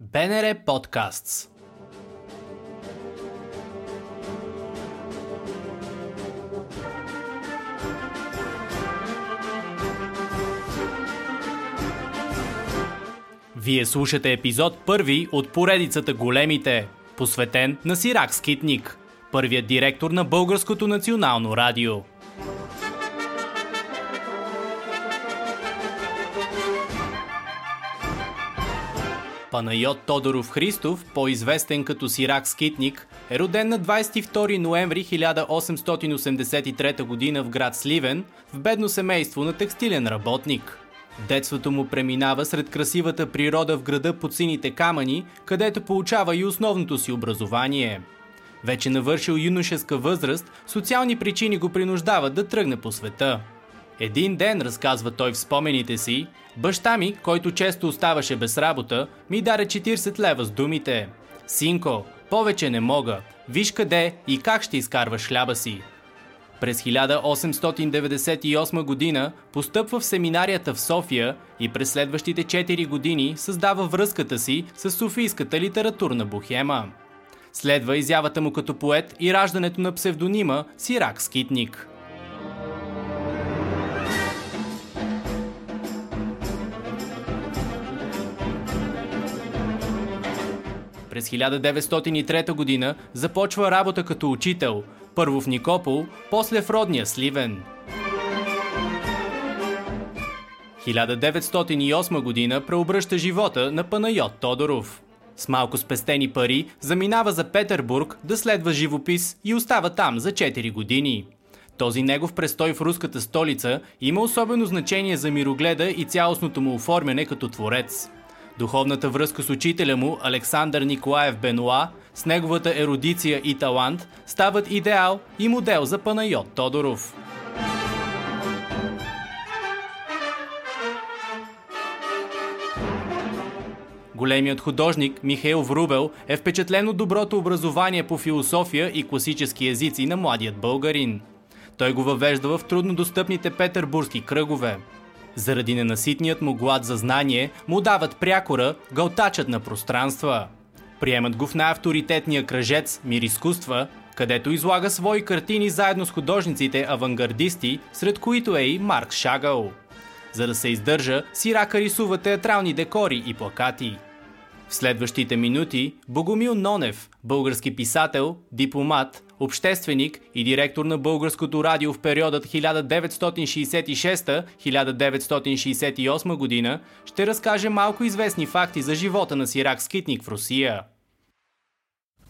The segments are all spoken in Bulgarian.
БНР Подкастс Вие слушате епизод първи от поредицата Големите, посветен на Сирак Скитник, първият директор на Българското национално радио. Панайот Тодоров Христов, по-известен като Сирак Скитник, е роден на 22 ноември 1883 г. в град Сливен, в бедно семейство на текстилен работник. Детството му преминава сред красивата природа в града под сините камъни, където получава и основното си образование. Вече навършил юношеска възраст, социални причини го принуждават да тръгне по света. Един ден, разказва той в спомените си, баща ми, който често оставаше без работа, ми даде 40 лева с думите. Синко, повече не мога. Виж къде и как ще изкарваш хляба си. През 1898 година постъпва в семинарията в София и през следващите 4 години създава връзката си с Софийската литературна бухема. Следва изявата му като поет и раждането на псевдонима Сирак Скитник – През 1903 г. започва работа като учител, първо в Никопол, после в родния Сливен. 1908 г. преобръща живота на Панайот Тодоров. С малко спестени пари заминава за Петербург да следва живопис и остава там за 4 години. Този негов престой в руската столица има особено значение за мирогледа и цялостното му оформяне като творец. Духовната връзка с учителя му, Александър Николаев Бенуа, с неговата ерудиция и талант, стават идеал и модел за Панайот Тодоров. Големият художник Михаил Врубел е впечатлен от доброто образование по философия и класически езици на младият българин. Той го въвежда в труднодостъпните петербургски кръгове. Заради ненаситният му глад за знание, му дават прякора, гълтачът на пространства. Приемат го в най-авторитетния кръжец Мир изкуства, където излага свои картини заедно с художниците авангардисти, сред които е и Марк Шагъл. За да се издържа, Сирака рисува театрални декори и плакати. В следващите минути Богомил Нонев, български писател, дипломат, общественик и директор на Българското радио в периодът 1966-1968 година, ще разкаже малко известни факти за живота на Сирак Скитник в Русия.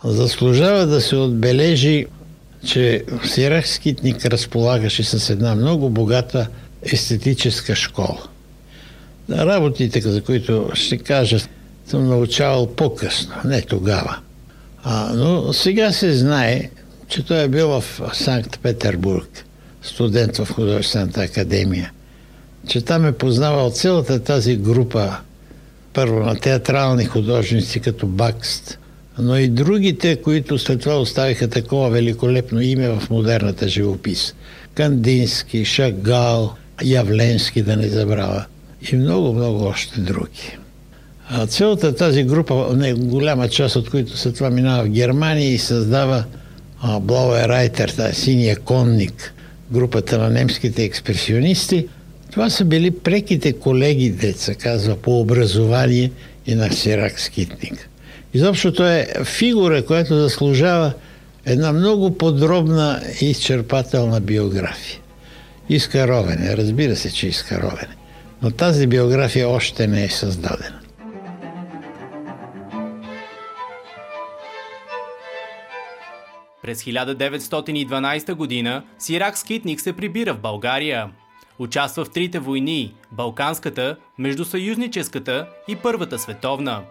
Заслужава да се отбележи, че Сирак Скитник разполагаше с една много богата естетическа школа. Работите, за които ще кажа, съм научавал по-късно, не тогава. А, но сега се знае, че той е бил в Санкт-Петербург, студент в художествената академия, че там е познавал цялата тази група, първо на театрални художници като Бакст, но и другите, които след това оставиха такова великолепно име в модерната живопис. Кандински, Шагал, Явленски, да не забравя. И много, много още други. А цялата тази група, не, голяма част от които след това минава в Германия и създава Блауе Райтер, тази синия конник, групата на немските експресионисти, това са били преките колеги, деца казва, по образование и на Сирак Скитник. Изобщо той е фигура, която заслужава една много подробна и изчерпателна биография. Иска ровене, разбира се, че иска ровене. Но тази биография още не е създадена. През 1912 година Сирак Скитник се прибира в България. Участва в трите войни – Балканската, Междусъюзническата и Първата световна.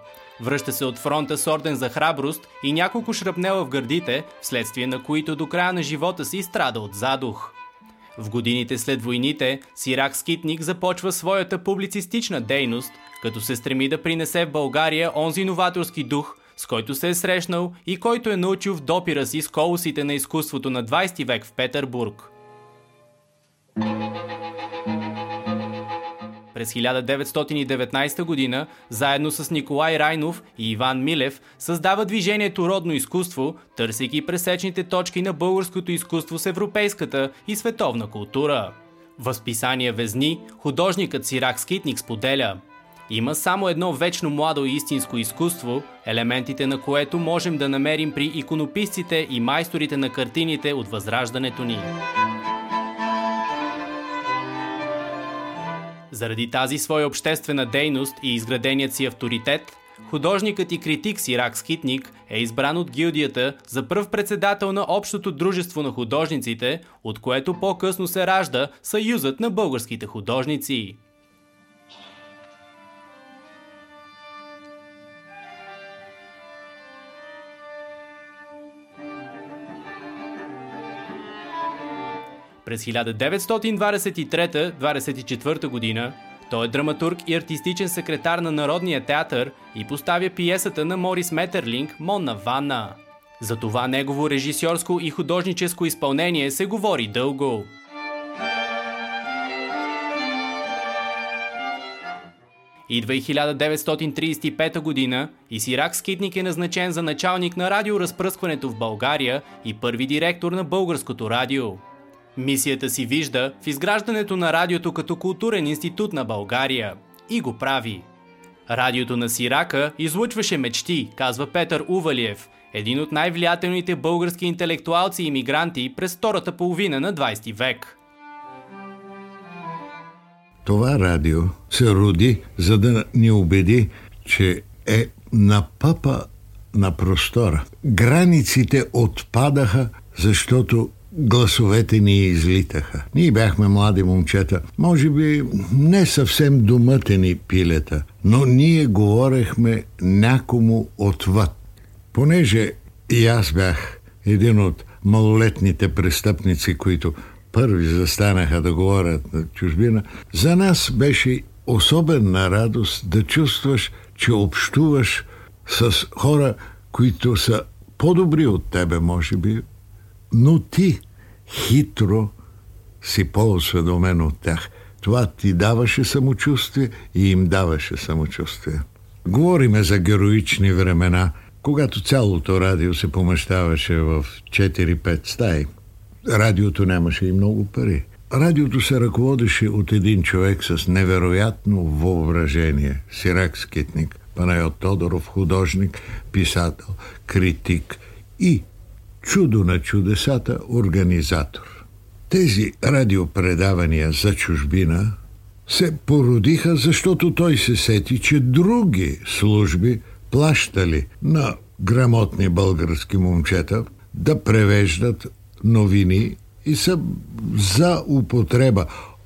Връща се от фронта с орден за храброст и няколко шрапнела в гърдите, вследствие на които до края на живота си страда от задух. В годините след войните Сирак Скитник започва своята публицистична дейност, като се стреми да принесе в България онзи новаторски дух – с който се е срещнал и който е научил в допира си с колосите на изкуството на 20 век в Петербург. През 1919 година, заедно с Николай Райнов и Иван Милев, създава движението Родно изкуство, търсейки пресечните точки на българското изкуство с европейската и световна култура. Възписание Везни, художникът Сирак Скитник споделя – има само едно вечно младо и истинско изкуство, елементите на което можем да намерим при иконописците и майсторите на картините от възраждането ни. Заради тази своя обществена дейност и изграденият си авторитет, художникът и критик Сирак Скитник е избран от гилдията за пръв председател на Общото дружество на художниците, от което по-късно се ражда Съюзът на българските художници. През 1923-24 година той е драматург и артистичен секретар на Народния театър и поставя пиесата на Морис Метерлинг «Монна Ванна». За това негово режисьорско и художническо изпълнение се говори дълго. Идва и 1935 година и Сирак Скитник е назначен за началник на радиоразпръскването в България и първи директор на Българското радио. Мисията си вижда в изграждането на радиото като културен институт на България. И го прави. Радиото на Сирака излучваше мечти, казва Петър Увалиев, един от най-влиятелните български интелектуалци и мигранти през втората половина на 20 век. Това радио се роди, за да ни убеди, че е на пъпа на простора. Границите отпадаха, защото гласовете ни излитаха. Ние бяхме млади момчета, може би не съвсем домътени пилета, но ние говорехме някому отвъд. Понеже и аз бях един от малолетните престъпници, които първи застанаха да говорят на чужбина, за нас беше особена радост да чувстваш, че общуваш с хора, които са по-добри от тебе, може би, но ти хитро си по-осведомен от тях. Това ти даваше самочувствие и им даваше самочувствие. Говориме за героични времена, когато цялото радио се помещаваше в 4-5 стаи. Радиото нямаше и много пари. Радиото се ръководеше от един човек с невероятно въображение. Сирак Скитник, Панайот Тодоров, художник, писател, критик и чудо на чудесата организатор. Тези радиопредавания за чужбина се породиха, защото той се сети, че други служби плащали на грамотни български момчета да превеждат новини и са за употреба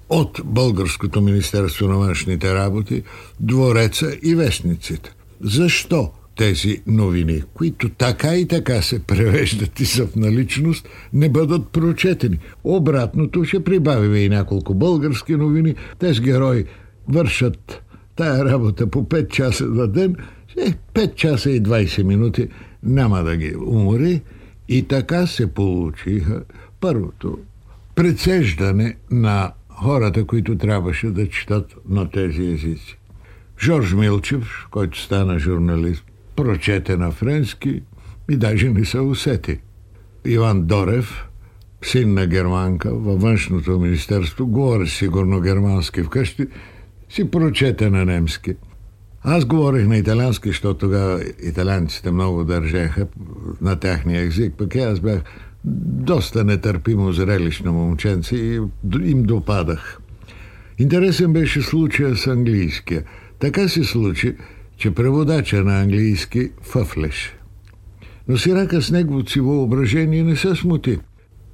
от Българското Министерство на външните работи, двореца и вестниците. Защо тези новини, които така и така се превеждат и са в наличност, не бъдат прочетени. Обратното ще прибавим и няколко български новини. Тези герои вършат тая работа по 5 часа на ден, 5 часа и 20 минути няма да ги умори. И така се получиха първото прецеждане на хората, които трябваше да четат на тези езици. Жорж Милчев, който стана журналист, прочете на френски и даже не се усети. Иван Дорев, син на германка, във външното министерство, говори сигурно германски вкъщи, си прочете на немски. Аз говорих на италянски, защото тогава италянците много държаха на тяхния език, пък аз бях доста нетърпимо зрелищно момченце и им допадах. Интересен беше случая с английския. Така се случи, че преводача на английски фъфлеше. Но Сирака с неговото въображение не се смути.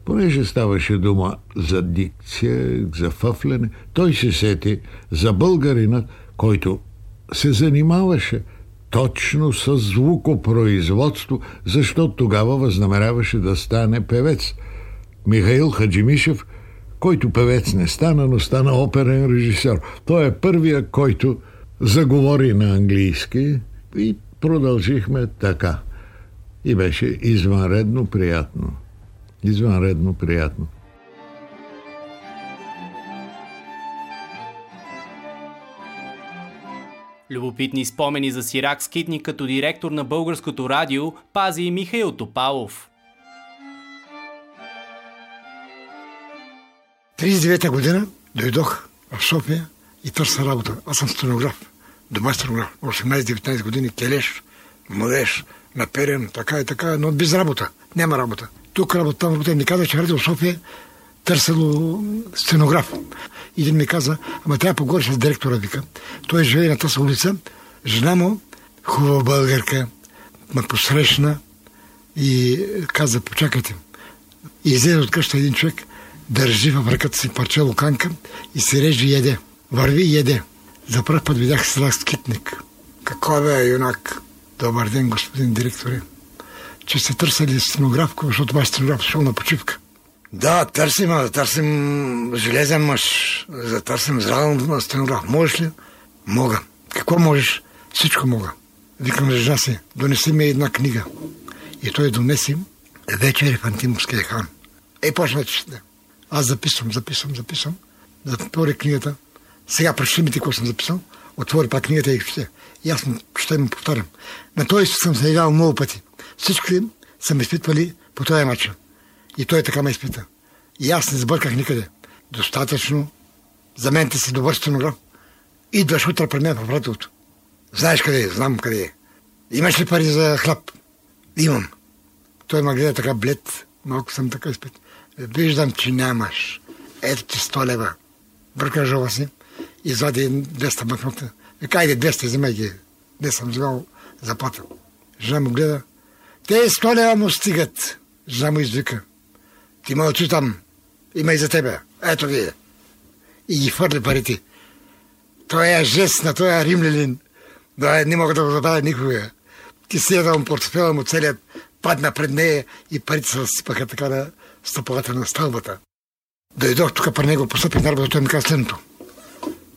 Понеже ставаше дума за дикция, за фъфлене, той се сети за българина, който се занимаваше точно с звукопроизводство, защото тогава възнамеряваше да стане певец. Михаил Хаджимишев, който певец не стана, но стана оперен режисьор. Той е първия, който заговори на английски и продължихме така. И беше извънредно приятно. Извънредно приятно. Любопитни спомени за Сирак Скитник като директор на Българското радио пази и Михаил Топалов. 39-та година дойдох в София и търся работа. Аз съм стенограф, дома стенограф. 18-19 години, келеш, младеж, наперен, така и така, но без работа. Няма работа. Тук работа, там работа. Ми каза, че радио София търсело стенограф. Един ми каза, ама трябва поговориш с директора, вика. Той живее на тази улица. Жена му, хубава българка, ме посрещна и каза, почакайте. И излезе от къща един човек, държи в ръката си парче луканка и се режи и еде. Върви и еде. За първ път видях селак скитник. Какво бе, юнак? Добър ден, господин директоре. Че сте търсили стенографка, защото това стенограф шел на почивка. Да, търсим, а търсим железен мъж, за търсим здравен стенограф. Можеш ли? Мога. Какво можеш? Всичко мога. Викам жена си, донеси ми една книга. И той донеси вечери в Антимовския хан. Ей, почна да. Аз записвам, записвам, записвам. Затвори книгата. Сега прочети ми ти какво съм записал. Отвори пак книгата и чете. И аз ще му повторям. На този съм се явявал много пъти. Всички са ме изпитвали по този начин. И той така ме изпита. И аз не сбърках никъде. Достатъчно. За мен ти си добър стенограф. Идваш утре при мен в радиото. Знаеш къде е, знам къде е. Имаш ли пари за хляб? Имам. Той ме гледа така блед. Малко съм така изпит. Виждам, че нямаш. Ето ти 100 лева. Бърка жова си. Извади 200 банкнота. Вика, айде 200, вземай ги. Не съм взел заплата. Жена му гледа. Те 100 лева му стигат. Жена му извика. Ти мълчи там. Има и за тебе. Ето ви. И ги хвърли парите. Той е жест на този е римлянин. Да, не мога да го забравя никога. Ти седам портфела му целият падна пред нея и парите се разсипаха така на стъпалата на стълбата. Дойдох тук при него, постъпих на работа, той ми каза следното.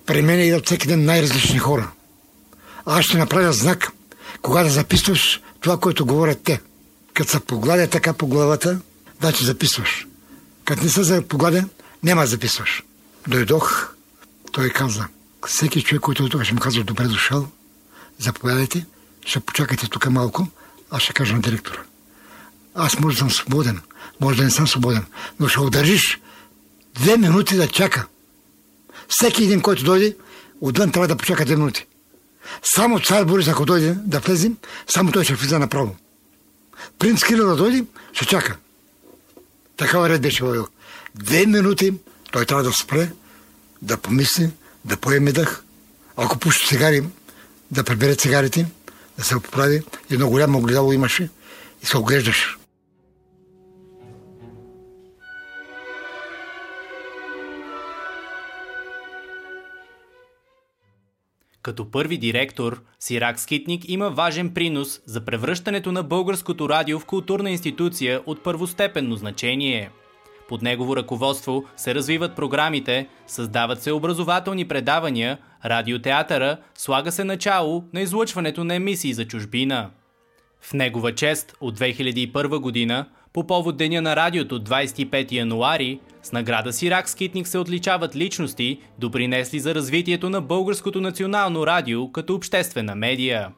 При мен идват всеки ден най-различни хора. Аз ще направя знак, кога да записваш това, което говорят те. Като се погладя така по главата, значи записваш. Като не се погладя, няма да записваш. Дойдох, той каза, всеки човек, който е тук, ще му казва, добре дошъл, заповядайте, ще почакайте тук малко, аз ще кажа на директора. Аз може да съм свободен, може да не съм свободен, но ще удържиш две минути да чака. Всеки един, който дойде, отвън трябва да почака две минути. Само цар Борис, ако дойде да влезем, само той ще влиза направо. Принц Кирил да дойде, ще чака. Такава ред беше въвел. Две минути той трябва да спре, да помисли, да поеме дъх. Ако пуши цигари, да прибере цигарите, да се поправи. Едно голямо огледало имаше и се оглеждаш. Като първи директор, Сирак Скитник има важен принос за превръщането на българското радио в културна институция от първостепенно значение. Под негово ръководство се развиват програмите, създават се образователни предавания, радиотеатъра, слага се начало на излъчването на емисии за чужбина. В негова чест от 2001 година, по повод Деня на радиото 25 януари, с награда Сирак Скитник се отличават личности, допринесли за развитието на българското национално радио като обществена медия.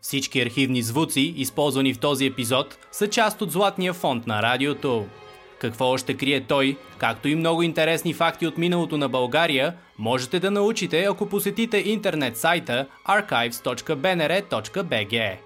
Всички архивни звуци, използвани в този епизод, са част от златния фонд на радиото какво още крие той, както и много интересни факти от миналото на България, можете да научите, ако посетите интернет сайта archives.bnr.bg.